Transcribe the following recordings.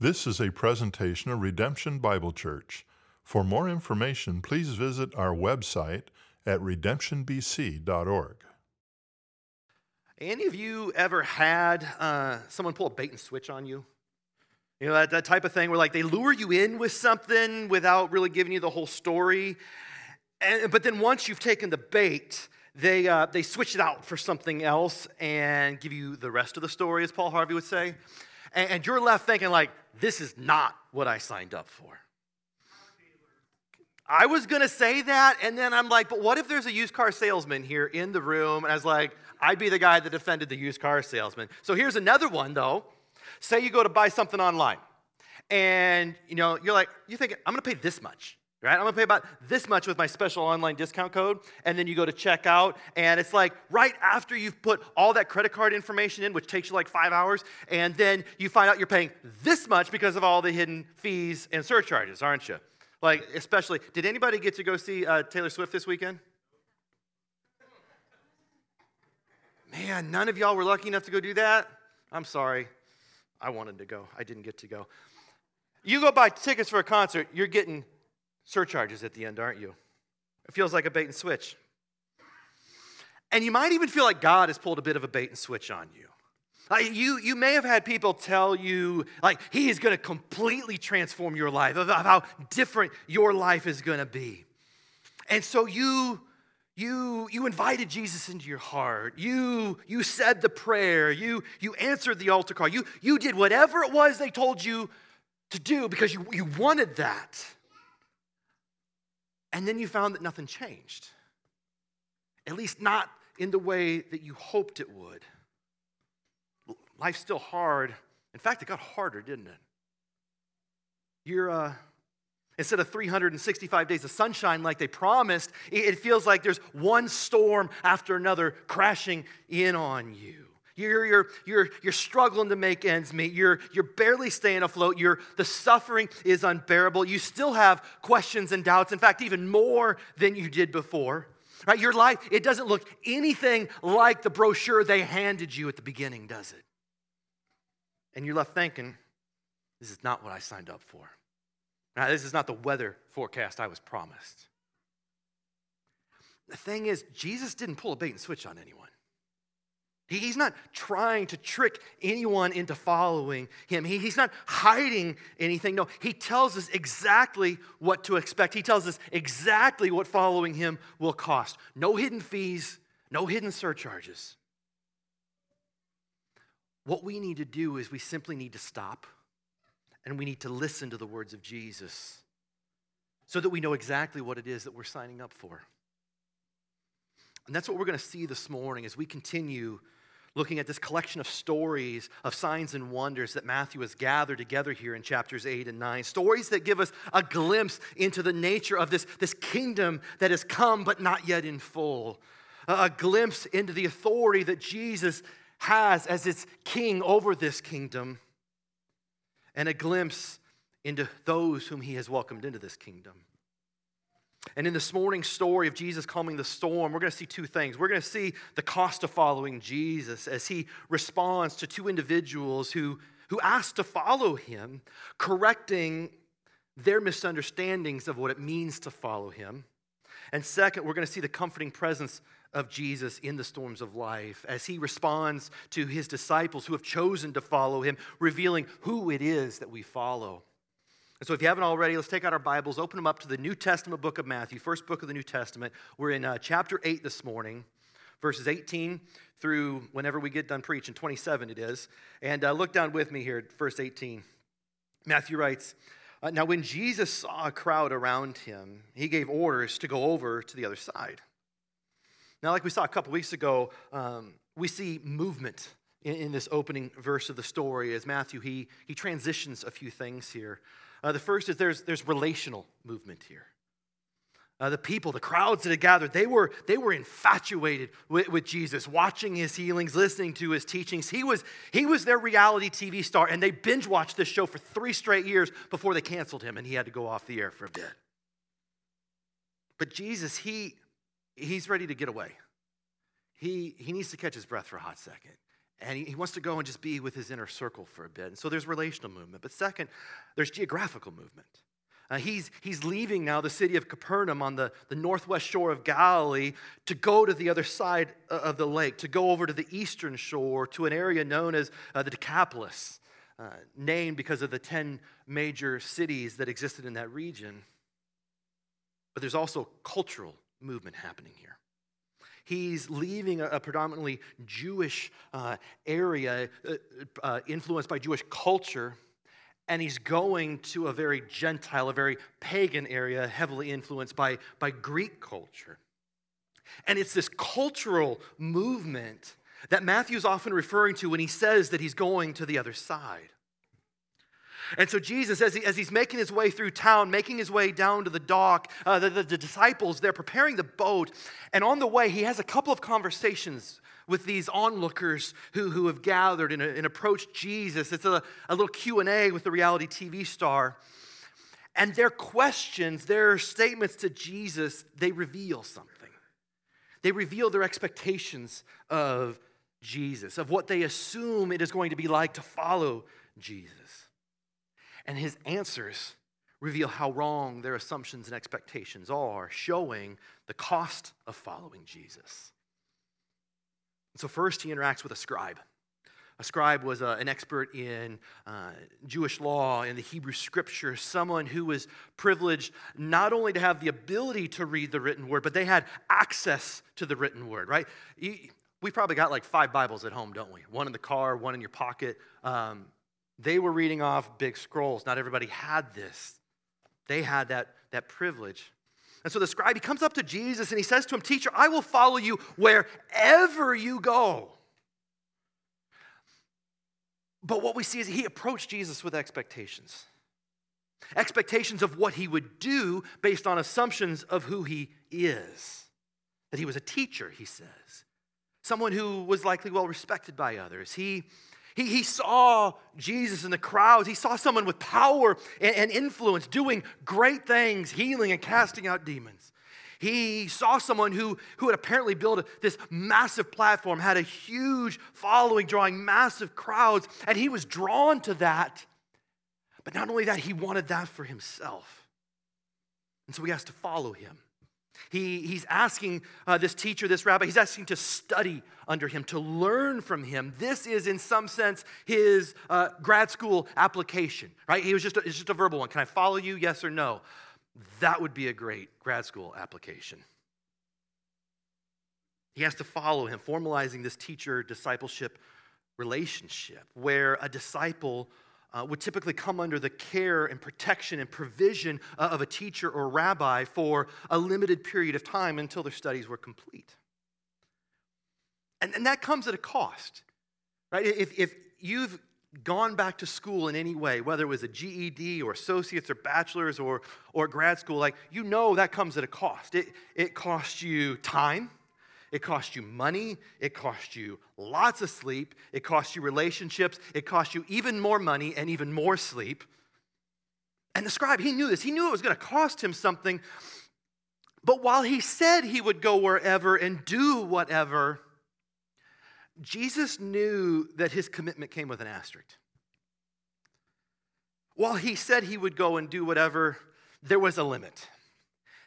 This is a presentation of Redemption Bible Church. For more information, please visit our website at redemptionbc.org. Any of you ever had uh, someone pull a bait and switch on you? You know, that, that type of thing where like they lure you in with something without really giving you the whole story. And, but then once you've taken the bait, they, uh, they switch it out for something else and give you the rest of the story, as Paul Harvey would say. And, and you're left thinking, like, this is not what I signed up for. I was gonna say that, and then I'm like, but what if there's a used car salesman here in the room? And I was like, I'd be the guy that defended the used car salesman. So here's another one though. Say you go to buy something online, and you know, you're like, you think, I'm gonna pay this much right? I'm gonna pay about this much with my special online discount code. And then you go to checkout, and it's like right after you've put all that credit card information in, which takes you like five hours, and then you find out you're paying this much because of all the hidden fees and surcharges, aren't you? Like, especially, did anybody get to go see uh, Taylor Swift this weekend? Man, none of y'all were lucky enough to go do that? I'm sorry. I wanted to go. I didn't get to go. You go buy tickets for a concert, you're getting surcharges at the end, aren't you? It feels like a bait and switch. And you might even feel like God has pulled a bit of a bait and switch on you. Like you, you may have had people tell you, like, He is going to completely transform your life, of, of how different your life is going to be. And so you, you, you invited Jesus into your heart. You, you said the prayer. You, you answered the altar call. You, you did whatever it was they told you to do because you, you wanted that. And then you found that nothing changed, at least not in the way that you hoped it would. Life's still hard. In fact, it got harder, didn't it? You're, uh, instead of 365 days of sunshine like they promised, it feels like there's one storm after another crashing in on you. You're, you're, you're, you're struggling to make ends meet. You're, you're barely staying afloat. You're, the suffering is unbearable. You still have questions and doubts, in fact, even more than you did before. Right? Your life, it doesn't look anything like the brochure they handed you at the beginning, does it? And you're left thinking, this is not what I signed up for. Now, this is not the weather forecast I was promised. The thing is, Jesus didn't pull a bait and switch on anyone. He's not trying to trick anyone into following him. he's not hiding anything. No, he tells us exactly what to expect. He tells us exactly what following him will cost. No hidden fees, no hidden surcharges. What we need to do is we simply need to stop and we need to listen to the words of Jesus so that we know exactly what it is that we're signing up for. And that's what we're going to see this morning as we continue looking at this collection of stories of signs and wonders that Matthew has gathered together here in chapters 8 and 9. Stories that give us a glimpse into the nature of this, this kingdom that has come but not yet in full. A, a glimpse into the authority that Jesus has as its king over this kingdom. And a glimpse into those whom he has welcomed into this kingdom. And in this morning's story of Jesus calming the storm, we're going to see two things. We're going to see the cost of following Jesus as he responds to two individuals who, who ask to follow him, correcting their misunderstandings of what it means to follow him. And second, we're going to see the comforting presence of Jesus in the storms of life as he responds to his disciples who have chosen to follow him, revealing who it is that we follow. And so, if you haven't already, let's take out our Bibles, open them up to the New Testament book of Matthew, first book of the New Testament. We're in uh, chapter 8 this morning, verses 18 through whenever we get done preaching, 27 it is. And uh, look down with me here at verse 18. Matthew writes, uh, Now, when Jesus saw a crowd around him, he gave orders to go over to the other side. Now, like we saw a couple weeks ago, um, we see movement in, in, this opening verse of the story as Matthew, he, he transitions a few things here. Uh, the first is there's, there's relational movement here. Uh, the people, the crowds that had gathered, they were, they were infatuated with, with, Jesus, watching his healings, listening to his teachings. He was, he was their reality TV star, and they binge watched this show for three straight years before they canceled him and he had to go off the air for a bit. But Jesus, he, he's ready to get away. He, he needs to catch his breath for a hot second. And he, wants to go and just be with his inner circle for a bit. And so there's relational movement. But second, there's geographical movement. Uh, he's, he's leaving now the city of Capernaum on the, the northwest shore of Galilee to go to the other side of the lake, to go over to the eastern shore to an area known as uh, the Decapolis, uh, named because of the 10 major cities that existed in that region. But there's also cultural movement happening here. He's leaving a, a predominantly Jewish uh, area uh, uh, influenced by Jewish culture, and he's going to a very Gentile, a very pagan area, heavily influenced by, by Greek culture. And it's this cultural movement that Matthew's often referring to when he says that he's going to the other side. And so Jesus, as, he, as he's making his way through town, making his way down to the dock, uh, the, the, the disciples, they're preparing the boat. And on the way, he has a couple of conversations with these onlookers who, who have gathered and, and approached Jesus. It's a, a little Q&A with the reality TV star. And their questions, their statements to Jesus, they reveal something. They reveal their expectations of Jesus, of what they assume it is going to be like to follow Jesus. And his answers reveal how wrong their assumptions and expectations are, showing the cost of following Jesus. And so, first, he interacts with a scribe. A scribe was a, uh, an expert in uh, Jewish law, in the Hebrew scripture, someone who was privileged not only to have the ability to read the written word, but they had access to the written word, right? We probably got like five Bibles at home, don't we? One in the car, one in your pocket. Um, they were reading off big scrolls. Not everybody had this. They had that, that privilege. And so the scribe, he comes up to Jesus and he says to him, Teacher, I will follow you wherever you go. But what we see is he approached Jesus with expectations expectations of what he would do based on assumptions of who he is. That he was a teacher, he says, someone who was likely well respected by others. He he, he saw Jesus in the crowds. He saw someone with power and, and influence doing great things, healing and casting out demons. He saw someone who, who had apparently built this massive platform, had a huge following, drawing massive crowds, and he was drawn to that. But not only that, he wanted that for himself. And so he has to follow him. He, he's asking uh, this teacher, this rabbi, he's asking to study under him, to learn from him. This is, in some sense, his uh, grad school application, right? He was just a, it's just a verbal one. Can I follow you? Yes or no? That would be a great grad school application. He has to follow him, formalizing this teacher discipleship relationship where a disciple uh, would typically come under the care and protection and provision uh, of a teacher or rabbi for a limited period of time until their studies were complete. And, and that comes at a cost, right? If, if you've gone back to school in any way, whether it was a GED or associates or bachelor's or, or grad school, like you know that comes at a cost. It, it costs you time, it costs you money. It costs you lots of sleep. It costs you relationships. It costs you even more money and even more sleep. And the scribe, he knew this. He knew it was going to cost him something. But while he said he would go wherever and do whatever, Jesus knew that his commitment came with an asterisk. While he said he would go and do whatever, there was a limit.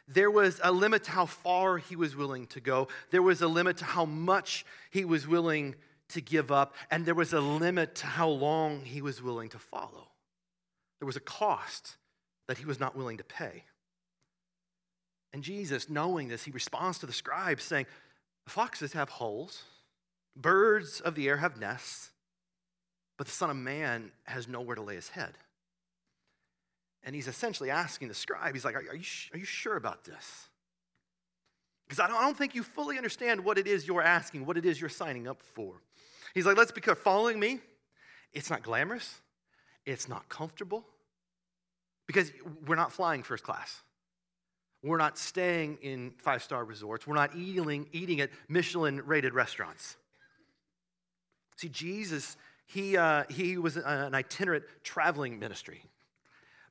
There was a limit to how far he was willing to go. There was a limit to how much he was willing to give up. And there was a limit to how long he was willing to follow. There was a cost that he was not willing to pay. And Jesus, knowing this, he responds to the scribes saying, Foxes have holes, birds of the air have nests, but the Son of Man has nowhere to lay his head. And he's essentially asking the scribe, he's like, Are, are, you, are you sure about this? Because I don't, I don't think you fully understand what it is you're asking, what it is you're signing up for. He's like, Let's be clear, following me, it's not glamorous, it's not comfortable, because we're not flying first class. We're not staying in five star resorts. We're not eating, eating at Michelin rated restaurants. See, Jesus, he, uh, he was an itinerant traveling ministry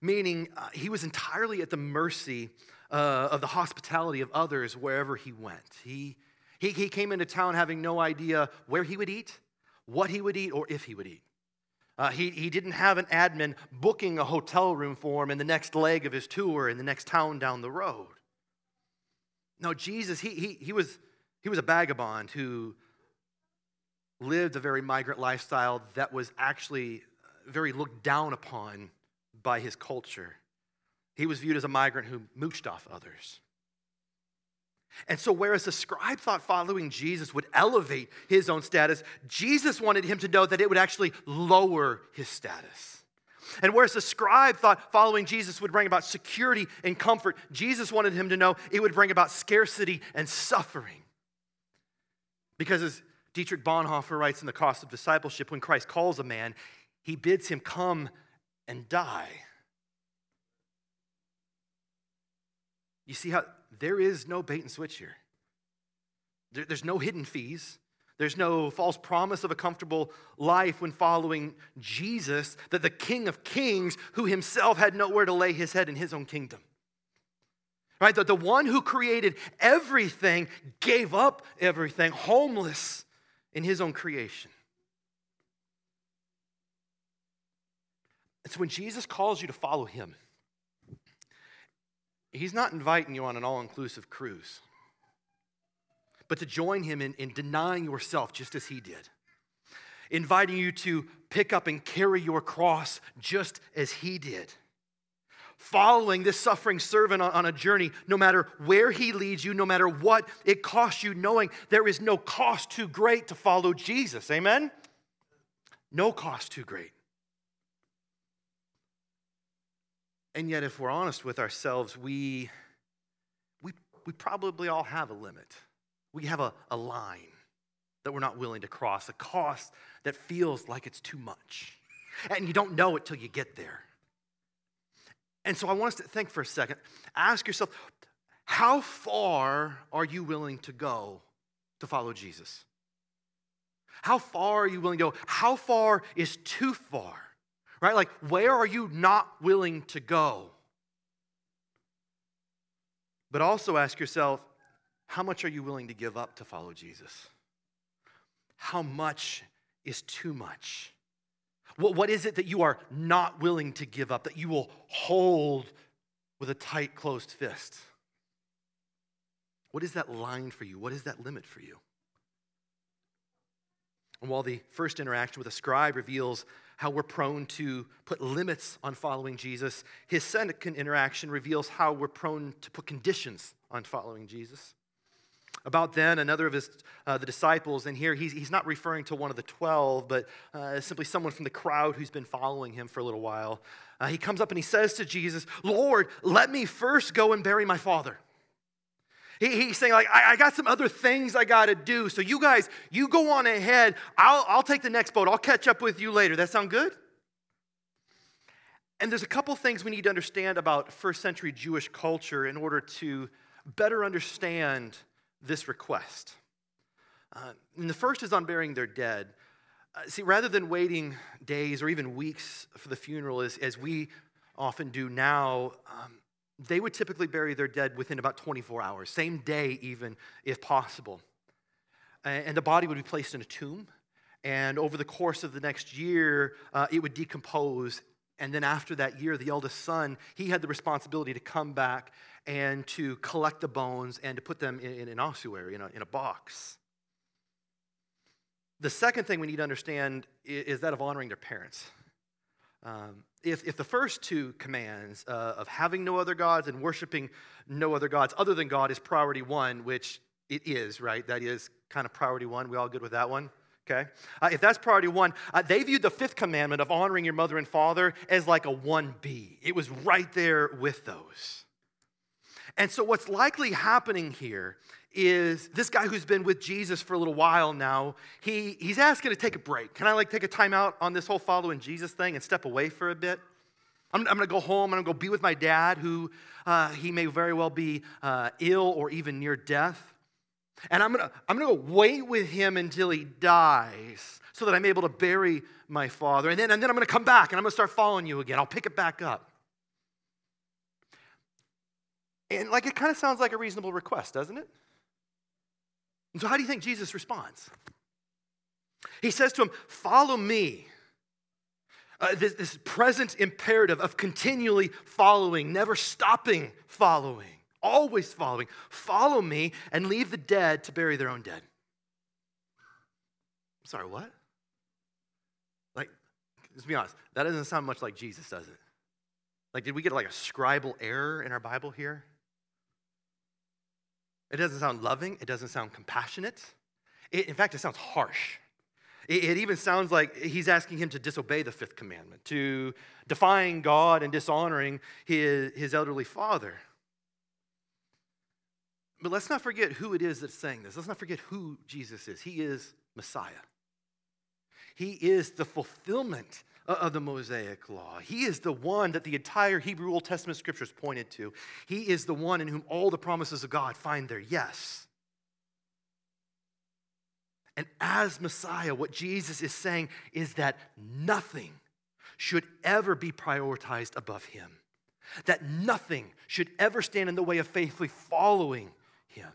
meaning uh, he was entirely at the mercy uh, of the hospitality of others wherever he went. He, he, he came into town having no idea where he would eat, what he would eat or if he would eat. Uh, he, he didn't have an admin booking a hotel room for him in the next leg of his tour in the next town down the road. No, Jesus, he, he, he, was, he was a vagabond who lived a very migrant lifestyle that was actually very looked down upon by his culture. He was viewed as a migrant who mooched off others. And so, whereas the scribe thought following Jesus would elevate his own status, Jesus wanted him to know that it would actually lower his status. And whereas the scribe thought following Jesus would bring about security and comfort, Jesus wanted him to know it would bring about scarcity and suffering. Because as Dietrich Bonhoeffer writes in The Cost of Discipleship, when Christ calls a man, he bids him come and die. You see how there is no bait and switch here. There, there's no hidden fees. There's no false promise of a comfortable life when following Jesus, that the King of Kings, who himself had nowhere to lay his head in his own kingdom. Right? That the one who created everything gave up everything, homeless in his own creation. It's when Jesus calls you to follow him. He's not inviting you on an all inclusive cruise, but to join him in, in denying yourself just as he did, inviting you to pick up and carry your cross just as he did. Following this suffering servant on a journey, no matter where he leads you, no matter what it costs you, knowing there is no cost too great to follow Jesus. Amen? No cost too great. And yet, if we're honest with ourselves, we, we, we probably all have a limit. We have a, a line that we're not willing to cross, a cost that feels like it's too much. And you don't know it till you get there. And so I want us to think for a second. Ask yourself, how far are you willing to go to follow Jesus? How far are you willing to go? How far is too far? Right? Like, where are you not willing to go? But also ask yourself, how much are you willing to give up to follow Jesus? How much is too much? What, what is it that you are not willing to give up, that you will hold with a tight, closed fist? What is that line for you? What is that limit for you? And while the first interaction with a scribe reveals how we're prone to put limits on following Jesus. His second interaction reveals how we're prone to put conditions on following Jesus. About then, another of his, uh, the disciples, and here he's, he's not referring to one of the 12, but uh, simply someone from the crowd who's been following him for a little while. Uh, he comes up and he says to Jesus, Lord, let me first go and bury my father. He, he's saying, like, I, I, got some other things I got to do. So you guys, you go on ahead. I'll, I'll take the next boat. I'll catch up with you later. That sound good? And there's a couple things we need to understand about first century Jewish culture in order to better understand this request. Uh, and the first is on burying their dead. Uh, see, rather than waiting days or even weeks for the funeral, as, as we often do now, um, they would typically bury their dead within about 24 hours, same day, even if possible. And the body would be placed in a tomb. And over the course of the next year, uh, it would decompose. And then after that year, the eldest son, he had the responsibility to come back and to collect the bones and to put them in, in an ossuary, in a, in a box. The second thing we need to understand is, is that of honoring their parents. Um, if, if the first two commands uh, of having no other gods and worshiping no other gods other than God is priority one, which it is, right? That is kind of priority one. We all good with that one? Okay. Uh, if that's priority one, uh, they viewed the fifth commandment of honoring your mother and father as like a 1B. It was right there with those. And so, what's likely happening here is this guy who's been with Jesus for a little while now, he, he's asking to take a break. Can I like take a time out on this whole following Jesus thing and step away for a bit? I'm, I'm gonna go home, I'm gonna go be with my dad, who uh, he may very well be uh, ill or even near death. And I'm gonna, I'm gonna go wait with him until he dies so that I'm able to bury my father. And then, and then I'm gonna come back and I'm gonna start following you again. I'll pick it back up. And like it kind of sounds like a reasonable request, doesn't it? And so, how do you think Jesus responds? He says to him, Follow me. Uh, this, this present imperative of continually following, never stopping following, always following. Follow me and leave the dead to bury their own dead. Sorry, what? Like, let's be honest, that doesn't sound much like Jesus, does it? Like, did we get like a scribal error in our Bible here? It doesn't sound loving, it doesn't sound compassionate. It, in fact, it sounds harsh. It, it even sounds like he's asking him to disobey the fifth commandment, to defying God and dishonoring his, his elderly father. But let's not forget who it is that's saying this. Let's not forget who Jesus is. He is Messiah. He is the fulfillment Uh, of the Mosaic law. He is the one that the entire Hebrew Old Testament scriptures pointed to. He is the one in whom all the promises of God find their yes. And as Messiah, what Jesus is saying is that nothing should ever be prioritized above him, that nothing should ever stand in the way of faithfully following him.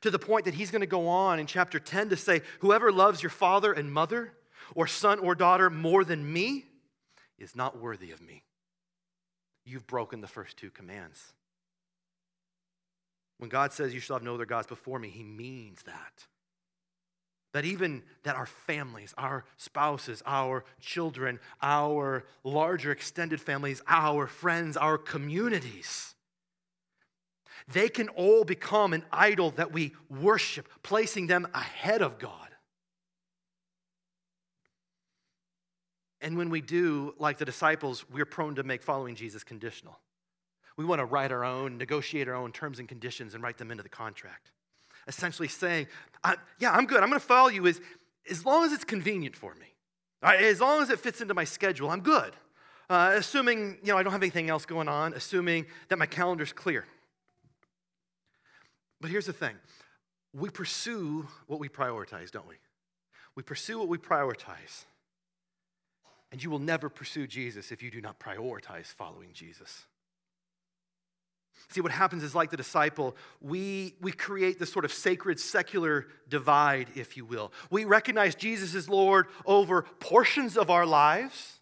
To the point that he's going to go on in chapter 10 to say, Whoever loves your father and mother, or son or daughter more than me is not worthy of me. You've broken the first two commands. When God says you shall have no other gods before me, he means that. That even that our families, our spouses, our children, our larger extended families, our friends, our communities, they can all become an idol that we worship, placing them ahead of God. And when we do, like the disciples, we're prone to make following Jesus conditional. We want to write our own, negotiate our own terms and conditions and write them into the contract. Essentially saying, yeah, I'm good. I'm going to follow you as, as long as it's convenient for me. Right? As long as it fits into my schedule, I'm good. Uh, assuming, you know, I don't have anything else going on, assuming that my calendar's clear. But here's the thing. We pursue what we prioritize, don't we? We pursue what we prioritize. And you will never pursue Jesus if you do not prioritize following Jesus. See, what happens is like the disciple, we, we create this sort of sacred secular divide, if you will. We recognize Jesus is Lord over portions of our lives,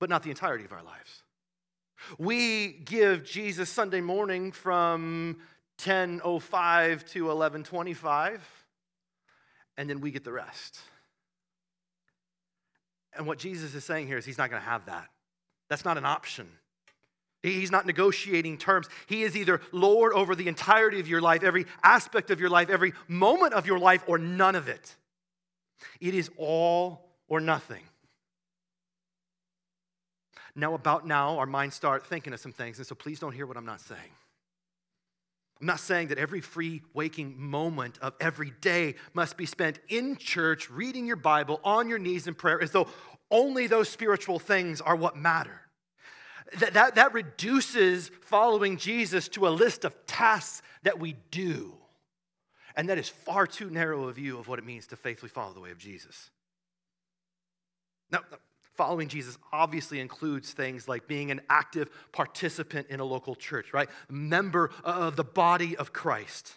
but not the entirety of our lives. We give Jesus Sunday morning from 10:05 to 11:25 and then we get the rest. And what Jesus is saying here is he's not going to have that. That's not an option. He's not negotiating terms. He is either Lord over the entirety of your life, every aspect of your life, every moment of your life, or none of it. It is all or nothing. Now, about now, our minds start thinking of some things, and so please don't hear what I'm not saying. I'm not saying that every free waking moment of every day must be spent in church, reading your Bible, on your knees in prayer, as though only those spiritual things are what matter. That, that, that reduces following Jesus to a list of tasks that we do. And that is far too narrow a view of what it means to faithfully follow the way of Jesus. Now, Following Jesus obviously includes things like being an active participant in a local church, right? Member of the body of Christ.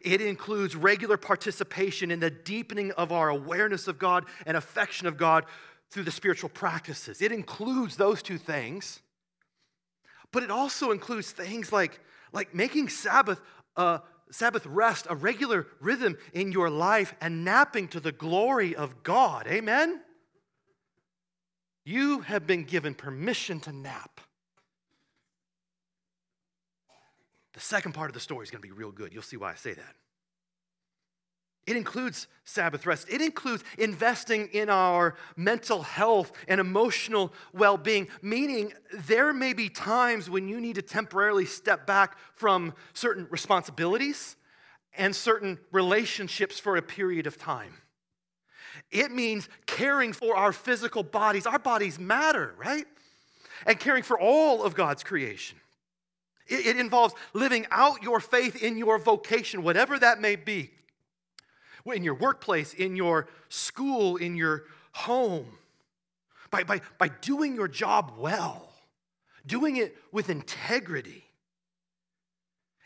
It includes regular participation in the deepening of our awareness of God and affection of God through the spiritual practices. It includes those two things. But it also includes things like, like making Sabbath a Sabbath rest a regular rhythm in your life and napping to the glory of God. Amen? You have been given permission to nap. The second part of the story is going to be real good. You'll see why I say that. It includes Sabbath rest. It includes investing in our mental health and emotional well being, meaning there may be times when you need to temporarily step back from certain responsibilities and certain relationships for a period of time. It means caring for our physical bodies. Our bodies matter, right? And caring for all of God's creation. It, it involves living out your faith in your vocation, whatever that may be, in your workplace, in your school, in your home, by, by, by doing your job well, doing it with integrity.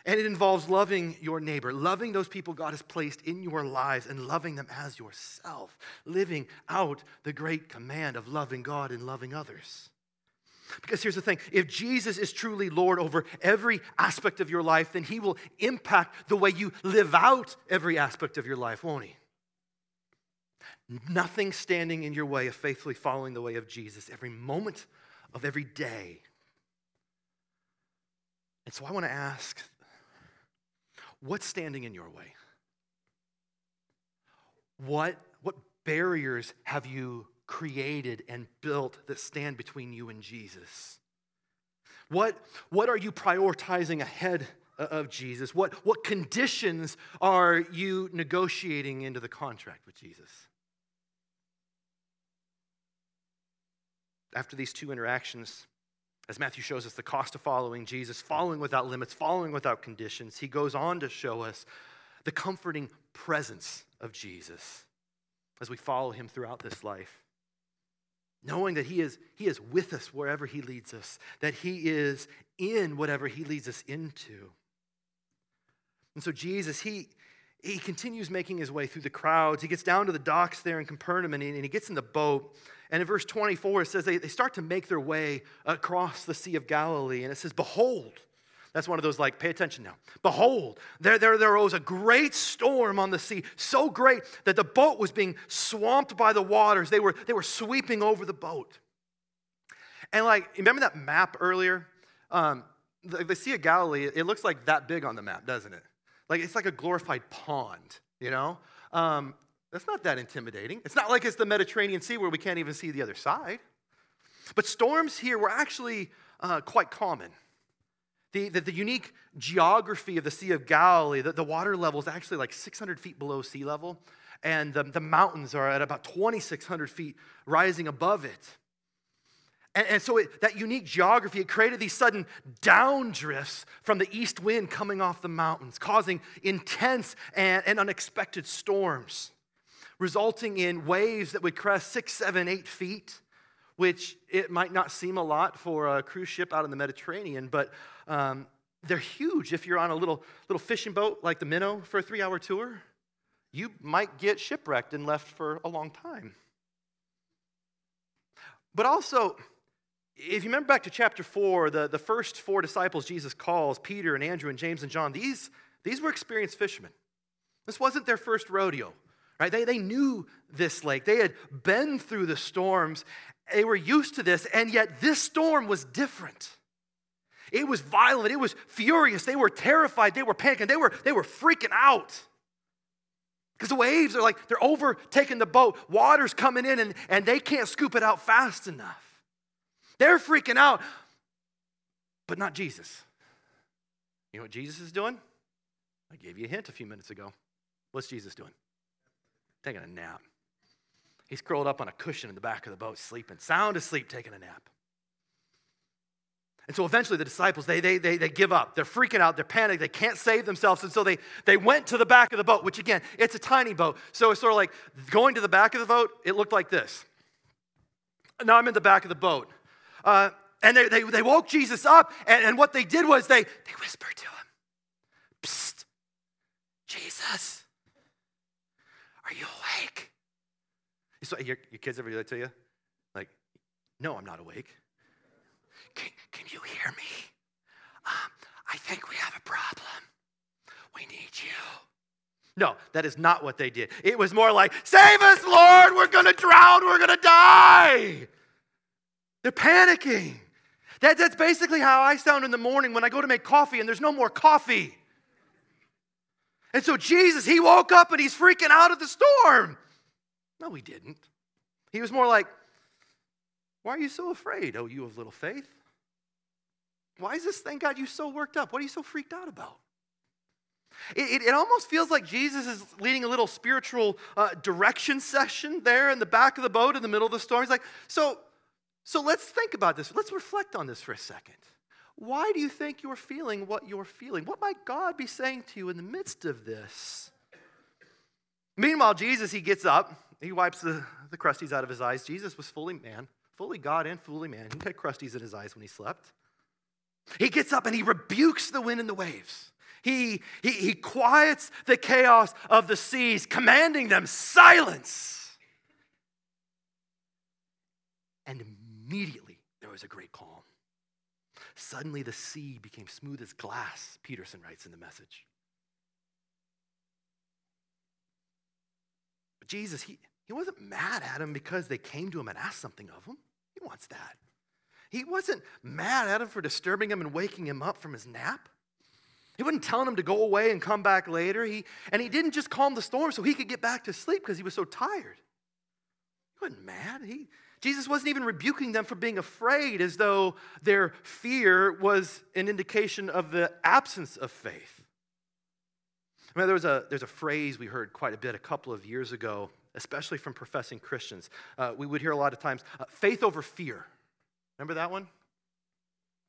And it involves loving your neighbor, loving those people God has placed in your lives, and loving them as yourself, living out the great command of loving God and loving others. Because here's the thing if Jesus is truly Lord over every aspect of your life, then he will impact the way you live out every aspect of your life, won't he? Nothing standing in your way of faithfully following the way of Jesus every moment of every day. And so I want to ask what's standing in your way? What, what barriers have you created and built that stand between you and Jesus? What, what are you prioritizing ahead of Jesus? What, what conditions are you negotiating into the contract with Jesus? After these two interactions, as Matthew shows us the cost of following Jesus, following without limits, following without conditions, he goes on to show us the comforting presence of Jesus as we follow him throughout this life. Knowing that he is, he is with us wherever he leads us, that he is in whatever he leads us into. And so Jesus, he, he continues making his way through the crowds. He gets down to the docks there in Capernaum and he, and he gets in the boat. And in verse 24, it says they, they start to make their way across the Sea of Galilee. And it says, Behold, that's one of those like, pay attention now. Behold, there, there, there arose a great storm on the sea, so great that the boat was being swamped by the waters. They were, they were sweeping over the boat. And like, remember that map earlier? Um, the, the Sea of Galilee, it looks like that big on the map, doesn't it? Like, it's like a glorified pond, you know? Um, that's not that intimidating. It's not like it's the Mediterranean Sea where we can't even see the other side. But storms here were actually uh, quite common. The, the, the, unique geography of the Sea of Galilee, the, the water level is actually like 600 feet below sea level, and the, the mountains are at about 2,600 feet rising above it. And, and so it, that unique geography, it created these sudden downdrafts from the east wind coming off the mountains, causing intense and, and unexpected storms, resulting in waves that would crest six, seven, eight feet which it might not seem a lot for a cruise ship out in the Mediterranean, but um, they're huge. If you're on a little, little fishing boat like the Minnow for a three hour tour, you might get shipwrecked and left for a long time. But also, if you remember back to chapter 4, the, the first four disciples Jesus calls, Peter and Andrew and James and John, these, these were experienced fishermen. This wasn't their first rodeo, right? They, they knew this lake. They had been through the storms. They were used to this, and yet this storm was different. It was violent. It was furious. They were terrified. They were panicking. They were, they were freaking out. Because the waves are like, they're overtaking the boat. Water's coming in, and, and they can't scoop it out fast enough. They're freaking out, but not Jesus. You know what Jesus is doing? I gave you a hint a few minutes ago. What's Jesus doing? Taking a nap. He's curled up on a cushion in the back of the boat, sleeping, sound asleep, taking a nap. And so eventually the disciples, they, they, they, they give up. They're freaking out. They're panicked. They can't save themselves. And so they, they went to the back of the boat, which again, it's a tiny boat. So it's sort of like going to the back of the boat, it looked like this. Now I'm in the back of the boat. Uh, and they, they, they woke Jesus up. And, and what they did was they, they whispered to him, Psst, Jesus, are you awake? So your, your kids ever do that to you? Like, no, I'm not awake. Can, can you hear me? Um, I think we have a problem. We need you. No, that is not what they did. It was more like, Save us, Lord, we're gonna drown, we're gonna die. They're panicking. That, that's basically how I sound in the morning when I go to make coffee and there's no more coffee. And so Jesus, he woke up and he's freaking out of the storm. No, he didn't. He was more like, Why are you so afraid, oh, you of little faith? Why is this thing got you so worked up? What are you so freaked out about? It, it, it almost feels like Jesus is leading a little spiritual uh, direction session there in the back of the boat in the middle of the storm. He's like, so, so let's think about this. Let's reflect on this for a second. Why do you think you're feeling what you're feeling? What might God be saying to you in the midst of this? Meanwhile, Jesus, he gets up, he wipes the, the crusties out of his eyes. Jesus was fully man, fully God and fully man. He had crusties in his eyes when he slept. He gets up and he rebukes the wind and the waves. He, he, he quiets the chaos of the seas, commanding them silence. And immediately there was a great calm. Suddenly the sea became smooth as glass, Peterson writes in the message. But Jesus, he, he wasn't mad at him because they came to him and asked something of him. He wants that. He wasn't mad at him for disturbing him and waking him up from his nap. He wasn't telling him to go away and come back later. He, and he didn't just calm the storm so he could get back to sleep because he was so tired. He wasn't mad. He, Jesus wasn't even rebuking them for being afraid as though their fear was an indication of the absence of faith. I mean, there was a, there's a phrase we heard quite a bit a couple of years ago, especially from professing Christians. Uh, we would hear a lot of times uh, faith over fear. Remember that one?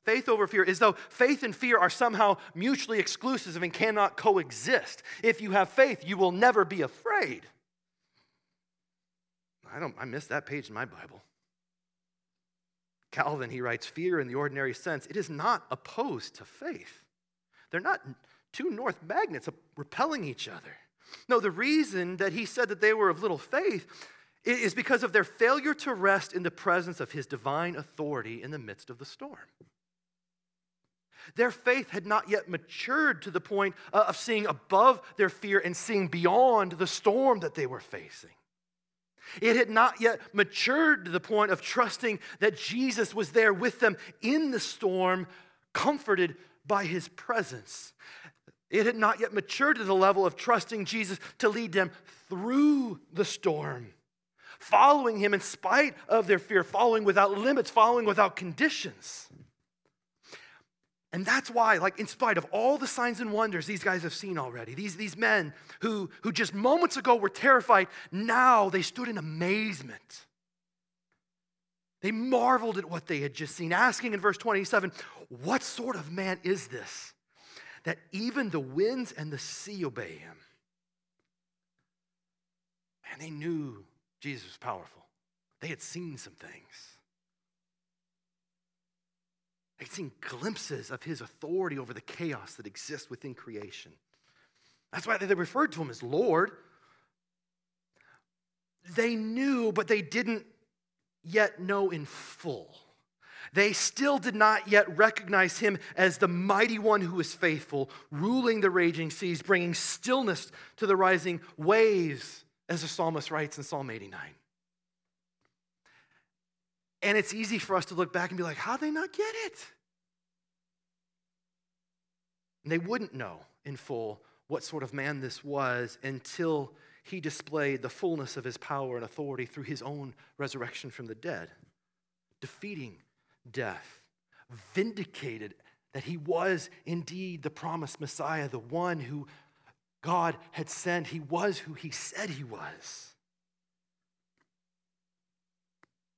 Faith over fear, as though faith and fear are somehow mutually exclusive and cannot coexist. If you have faith, you will never be afraid. I don't I missed that page in my Bible. Calvin, he writes, fear in the ordinary sense, it is not opposed to faith. They're not two north magnets repelling each other. No, the reason that he said that they were of little faith is because of their failure to rest in the presence of his divine authority in the midst of the storm. Their faith had not yet matured to the point uh, of seeing above their fear and seeing beyond the storm that they were facing. It had not yet matured to the point of trusting that Jesus was there with them in the storm, comforted by his presence. It had not yet matured to the level of trusting Jesus to lead them through the storm following him in spite of their fear, following without limits, following without conditions. And that's why, like, in spite of all the signs and wonders these guys have seen already, these, these men who, who just moments ago were terrified, now they stood in amazement. They marveled at what they had just seen, asking in verse 27, What sort of man is this that even the winds and the sea obey him? And they knew Jesus was powerful. They had seen some things. Seen glimpses of his authority over the chaos that exists within creation. That's why they referred to him as Lord. They knew, but they didn't yet know in full. They still did not yet recognize him as the mighty one who is faithful, ruling the raging seas, bringing stillness to the rising waves as the psalmist writes in Psalm 89. And it's easy for us to look back and be like, how'd they not get it? And they wouldn't know in full what sort of man this was until he displayed the fullness of his power and authority through his own resurrection from the dead, defeating death, vindicated that he was indeed the promised Messiah, the one who God had sent. He was who he said he was.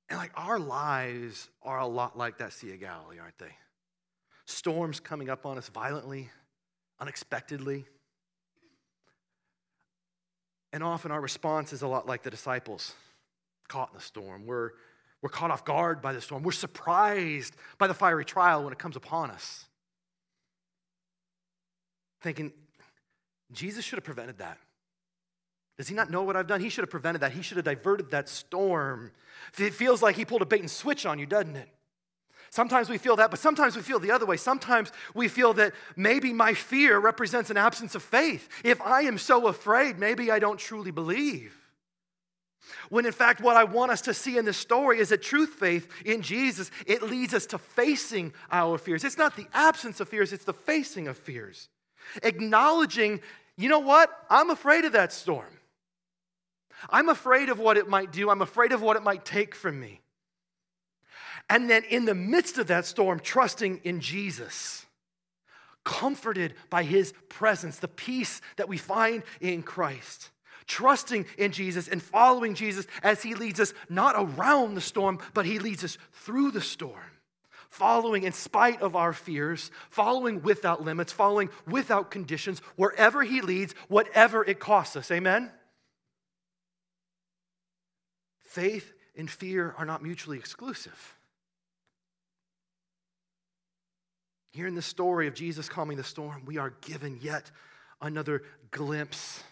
And like our lives are a lot like that Sea of Galilee, aren't they? Storms coming up on us violently, unexpectedly. And often our response is a lot like the disciples caught in the storm. We're, we're caught off guard by the storm. We're surprised by the fiery trial when it comes upon us. Thinking, Jesus should have prevented that. Does he not know what I've done? He should have prevented that. He should have diverted that storm. It feels like he pulled a bait and switch on you, doesn't it? Sometimes we feel that, but sometimes we feel the other way. Sometimes we feel that maybe my fear represents an absence of faith. If I am so afraid, maybe I don't truly believe. When in fact, what I want us to see in this story is that truth faith in Jesus, it leads us to facing our fears. It's not the absence of fears, it's the facing of fears acknowledging, you know what? I'm afraid of that storm. I'm afraid of what it might do. I'm afraid of what it might take from me. And then in the midst of that storm, trusting in Jesus, comforted by his presence, the peace that we find in Christ. Trusting in Jesus and following Jesus as he leads us not around the storm, but he leads us through the storm following in spite of our fears, following without limits, following without conditions, wherever He leads, whatever it costs us. Amen? Faith and fear are not mutually exclusive. Here in the story of Jesus calming the storm, we are given yet another glimpse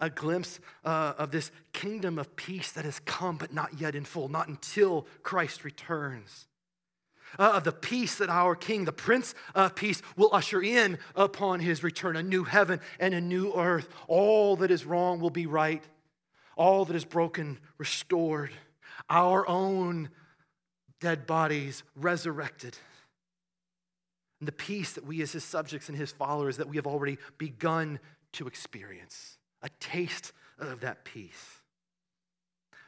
a glimpse uh, of this kingdom of peace that has come, but not yet in full, not until Christ returns. Uh, of the peace that our King, the Prince of Peace, will usher in upon his return a new heaven and a new earth. All that is wrong will be right, all that is broken, restored. Our own dead bodies resurrected. And the peace that we, as his subjects and his followers, that we have already begun to experience a taste of that peace.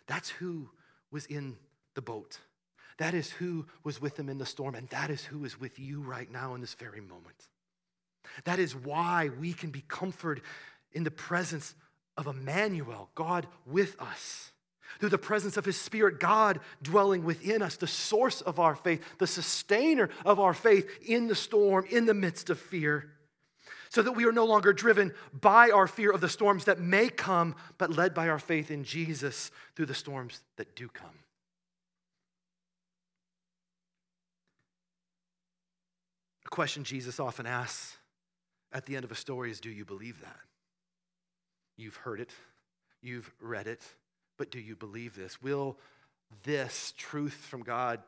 That's who was in the boat. That is who was with them in the storm, and that is who is with you right now in this very moment. That is why we can be comforted in the presence of Emmanuel, God with us. Through the presence of His Spirit, God dwelling within us, the source of our faith, the sustainer of our faith in the storm, in the midst of fear so that we are no longer driven by our fear of the storms that may come, but led by our faith in Jesus through the storms that do come. A question Jesus often asks at the end of a story is Do you believe that? You've heard it, you've read it, but do you believe this? Will this truth from God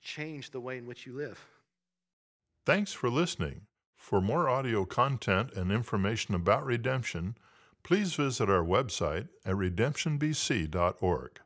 change the way in which you live? Thanks for listening. For more audio content and information about redemption, please visit our website at redemptionbc.org.